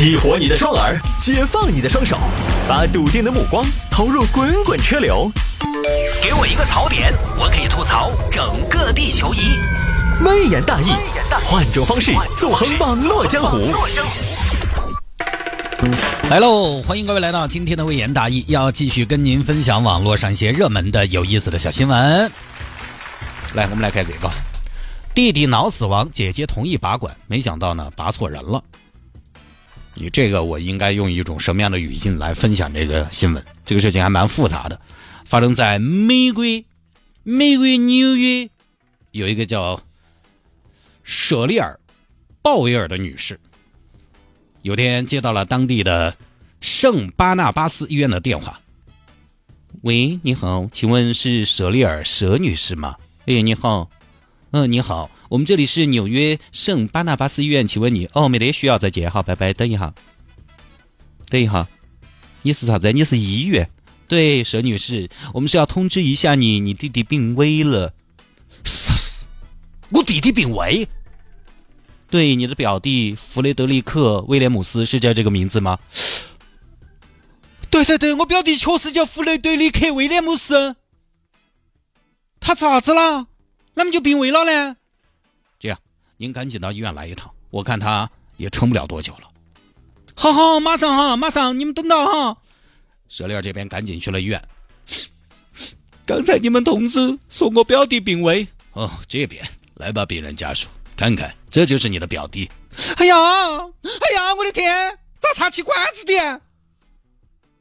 激活你的双耳，解放你的双手，把笃定的目光投入滚滚车流。给我一个槽点，我可以吐槽整个地球仪。微言大义，换种方式纵横网络江湖。来喽！欢迎各位来到今天的微言大义，要继续跟您分享网络上一些热门的、有意思的小新闻。来，我们来看这个：弟弟脑死亡，姐姐同意拔管，没想到呢，拔错人了。你这个，我应该用一种什么样的语境来分享这个新闻？这个事情还蛮复杂的，发生在美国，美国纽约有一个叫舍利尔·鲍威尔的女士。有天接到了当地的圣巴纳巴斯医院的电话。喂，你好，请问是舍利尔舍女士吗？哎，你好，嗯，你好，我们这里是纽约圣巴纳巴斯医院，请问你哦，没得需要再见，好，拜拜，等一下，等一下，你是啥子？你是医院？对，佘女士，我们是要通知一下你，你弟弟病危了。我弟弟病危？对，你的表弟弗雷德里克·威廉姆斯是叫这个名字吗？对对对，我表弟确实叫弗雷德里克·威廉姆斯。他咋子了？那么就病危了呢？这样，您赶紧到医院来一趟，我看他也撑不了多久了。好好，马上哈，马上，你们等到哈。舍利尔这边赶紧去了医院。刚才你们通知说我表弟病危哦，这边来吧，病人家属。看看，这就是你的表弟。哎呀，哎呀，我的天，咋插起管子的？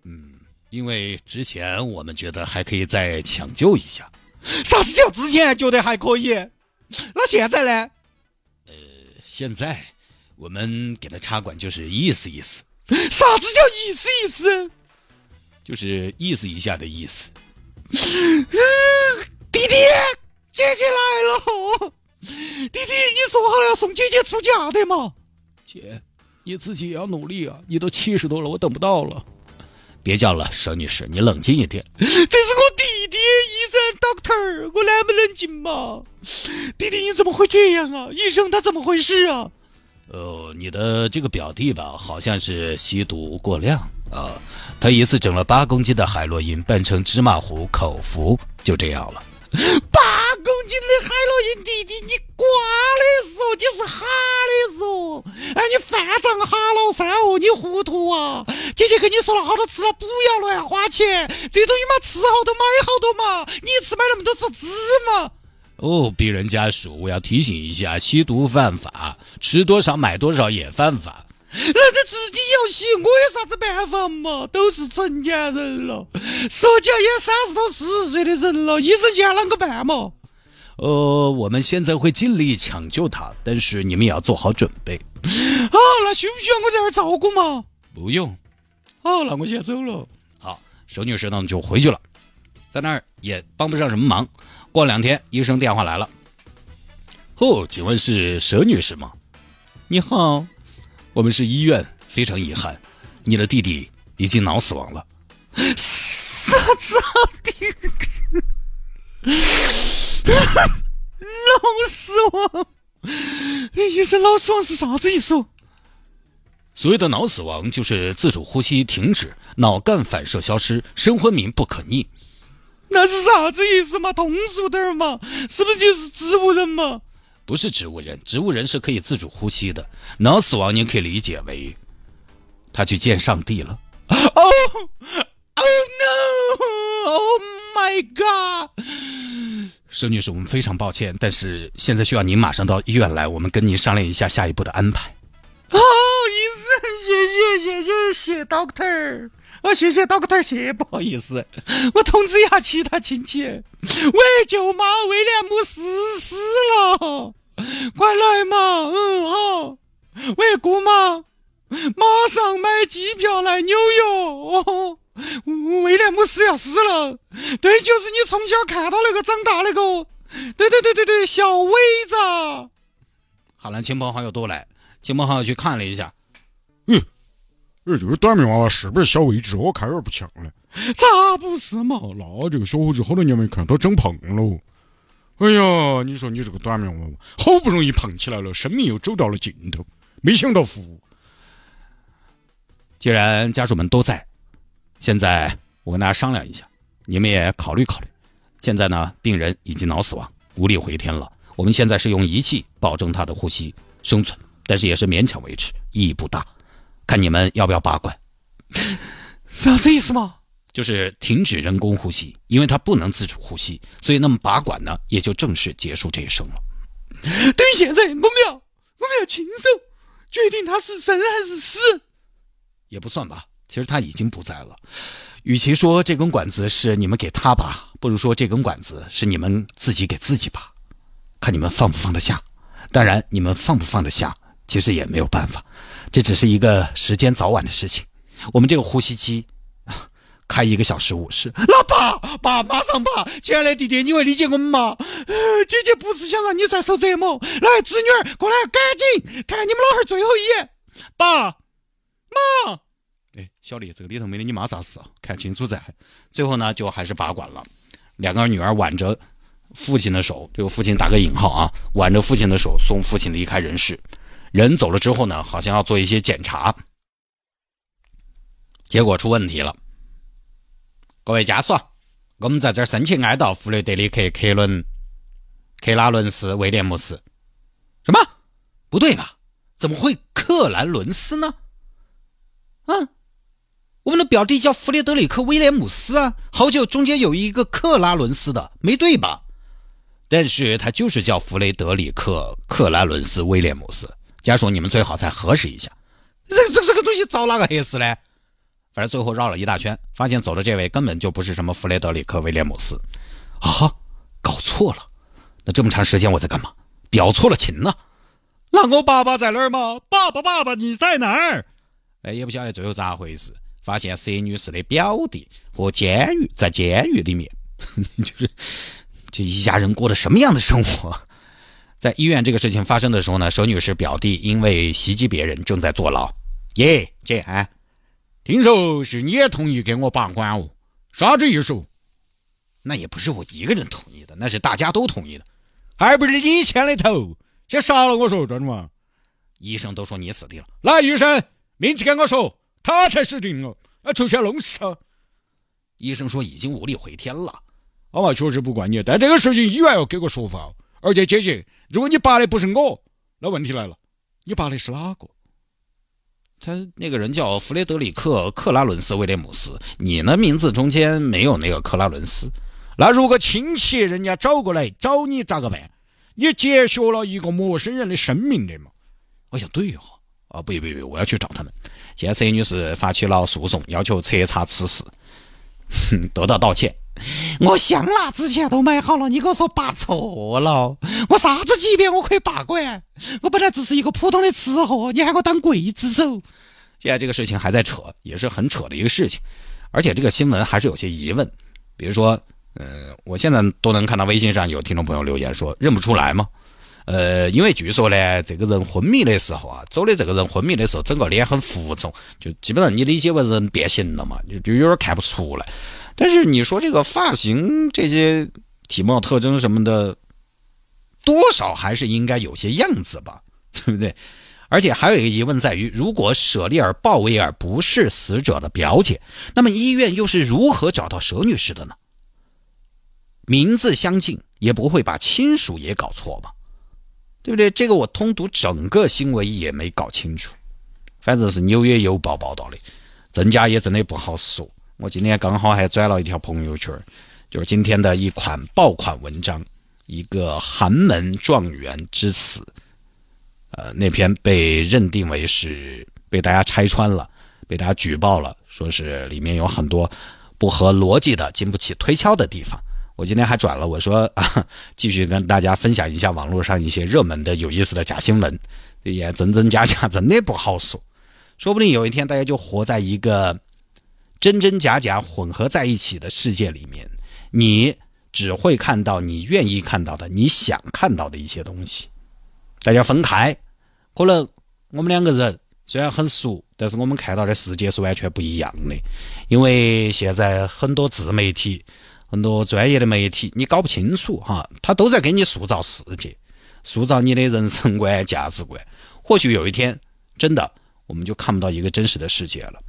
嗯，因为之前我们觉得还可以再抢救一下。啥子叫之前觉得还可以？那现在呢？呃，现在我们给他插管就是意思意思。啥子叫意思意思？就是意思一下的意思。弟弟，姐姐来了。弟弟，你说好了要送姐姐出嫁的嘛？姐，你自己也要努力啊！你都七十多了，我等不到了。别叫了，沈女士，你冷静一点。这是我弟弟，医生，doctor，我能不冷静嘛？弟弟，你怎么会这样啊？医生，他怎么回事啊？呃，你的这个表弟吧，好像是吸毒过量啊。他一次整了八公斤的海洛因，拌成芝麻糊口服，就这样了。八公斤的海洛因，弟弟，你瓜的说，你是哈的说，哎，你饭长哈了噻哦，你糊涂啊！姐姐跟你说了好多次了，不要乱花钱，这东西嘛，吃好多买好多嘛，你一次买那么多做芝麻。哦，病人家属，我要提醒一下，吸毒犯法，吃多少买多少也犯法。那他自己要吸，我有啥子办法嘛？都是成年人了，说起来也三十多四十岁的人了，医生叫啷个办嘛？呃，我们现在会尽力抢救他，但是你们也要做好准备。啊，那需不需要我在这儿照顾嘛？不用。好，那我先走了。好，佘女士呢就回去了，在那儿也帮不上什么忙。过两天，医生电话来了。哦，请问是佘女士吗？你好。我们是医院，非常遗憾，你的弟弟已经脑死亡了。啥子弟弟？脑死亡？医生，脑死亡是啥子意思？所谓的脑死亡，就是自主呼吸停止，脑干反射消失，深昏迷不可逆。那是啥子意思嘛？通俗点嘛？是不是就是植物人嘛？不是植物人，植物人是可以自主呼吸的。脑死亡，您可以理解为他去见上帝了。Oh, oh no! Oh my god! 佘女士，我们非常抱歉，但是现在需要您马上到医院来，我们跟您商量一下下一步的安排。哦，医生，谢谢谢谢谢 doctor，啊，谢谢 doctor，谢，不好意思，我通知一下其他亲戚。喂，舅妈，威廉姆斯死了。快来嘛，嗯好。喂，姑妈，马上买机票来纽约哦。威廉姆斯要死了，对，就是你从小看到那个长大那个，对对对对对，小伟子。好了，亲朋好友都来，亲朋好友去看了一下，嗯，这就是短命娃娃，是不是小伟子？我看有点不像了。咋不是嘛？那这个小伙子好多年没看，都长胖了。哎呀，你说你这个短命娃娃，好不容易胖起来了，生命又走到了尽头，没想到服。既然家属们都在，现在我跟大家商量一下，你们也考虑考虑。现在呢，病人已经脑死亡，无力回天了。我们现在是用仪器保证他的呼吸生存，但是也是勉强维持，意义不大。看你们要不要拔管？啥子意思嘛？就是停止人工呼吸，因为他不能自主呼吸，所以那么拔管呢，也就正式结束这一生了。等于现在我们要我们要亲手决定他是生还是死，也不算吧。其实他已经不在了。与其说这根管子是你们给他拔，不如说这根管子是你们自己给自己拔，看你们放不放得下。当然，你们放不放得下，其实也没有办法，这只是一个时间早晚的事情。我们这个呼吸机。开一个小时五十，老爸爸马上爸，亲爱的弟弟，你会理解我们吗？姐姐不是想让你再受折磨，来，侄女儿过来，赶紧看你们老汉最后一眼。爸妈，小丽，这个里头没得你妈啥事啊？看清楚再。最后呢，就还是拔管了。两个女儿挽着父亲的手，这个父亲打个引号啊，挽着父亲的手送父亲离开人世。人走了之后呢，好像要做一些检查，结果出问题了。各位家属，我们在这儿申请哀悼弗雷德里克·克伦·克拉伦斯·威廉姆斯。什么？不对吧？怎么会克兰伦斯呢？啊，我们的表弟叫弗雷德里克·威廉姆斯啊，好久中间有一个克拉伦斯的，没对吧？但是他就是叫弗雷德里克·克拉伦斯·威廉姆斯。家属，你们最好再核实一下，这这这个东西找哪个核实呢？反正最后绕了一大圈，发现走的这位根本就不是什么弗雷德里克·威廉姆斯，啊，搞错了。那这么长时间我在干嘛？表错了情呢？那我爸爸在哪儿吗？爸爸，爸爸，你在哪儿？哎，也不晓得最后咋回事。发现佘女士的表弟和监狱在监狱里面，就是这一家人过的什么样的生活？在医院这个事情发生的时候呢，佘女士表弟因为袭击别人正在坐牢。耶，姐。听说是你也同意给我拔管哦？啥子意思？那也不是我一个人同意的，那是大家都同意的，还不是你牵的头？先杀了我说，真的嘛？医生都说你死定了。来，医生，明确跟我说，他才死定了，啊出去弄死他。医生说已经无力回天了。我嘛确实不怪你，但这个事情医院要给个说法。而且姐姐，如果你拔的不是我，那问题来了，你拔的是哪个？他那个人叫弗雷德里克·克拉伦斯·威廉姆斯，你呢名字中间没有那个克拉伦斯。那如果亲戚人家找过来找你咋个办？你结学了一个陌生人的生命的嘛？我想，对哈，啊，不不不，我要去找他们。现在佘女士发起了诉讼，要求彻查此事，得到道歉。我香辣之前都买好了，你给我说拔错了，我啥子级别我可以拔管？我本来只是一个普通的吃货，你喊我当刽子手。现在这个事情还在扯，也是很扯的一个事情，而且这个新闻还是有些疑问，比如说，呃，我现在都能看到微信上有听众朋友留言说认不出来吗？呃，因为据说呢，这个人昏迷的时候啊，走的这个人昏迷的时候，整个脸很浮肿，就基本上你理解为人变形了嘛，就就有点看不出来。但是你说这个发型、这些体貌特征什么的，多少还是应该有些样子吧，对不对？而且还有一个疑问在于，如果舍利尔·鲍威尔不是死者的表姐，那么医院又是如何找到佘女士的呢？名字相近，也不会把亲属也搞错吧？对不对？这个我通读整个新闻也没搞清楚，反正是《纽约邮报》报道的，真假也真的不好说。我今天刚好还转了一条朋友圈，就是今天的一款爆款文章，一个寒门状元之死，呃，那篇被认定为是被大家拆穿了，被大家举报了，说是里面有很多不合逻辑的、经不起推敲的地方。我今天还转了，我说啊，继续跟大家分享一下网络上一些热门的、有意思的假新闻，也真真假假，真的不好说，说不定有一天大家就活在一个。真真假假混合在一起的世界里面，你只会看到你愿意看到的、你想看到的一些东西。大家分开，可能我们两个人虽然很熟，但是我们看到的世界是完全不一样的。因为现在很多自媒体、很多专业的媒体，你搞不清楚哈，他都在给你塑造世界，塑造你的人生观、价值观。或许有一天，真的。我们就看不到一个真实的世界了。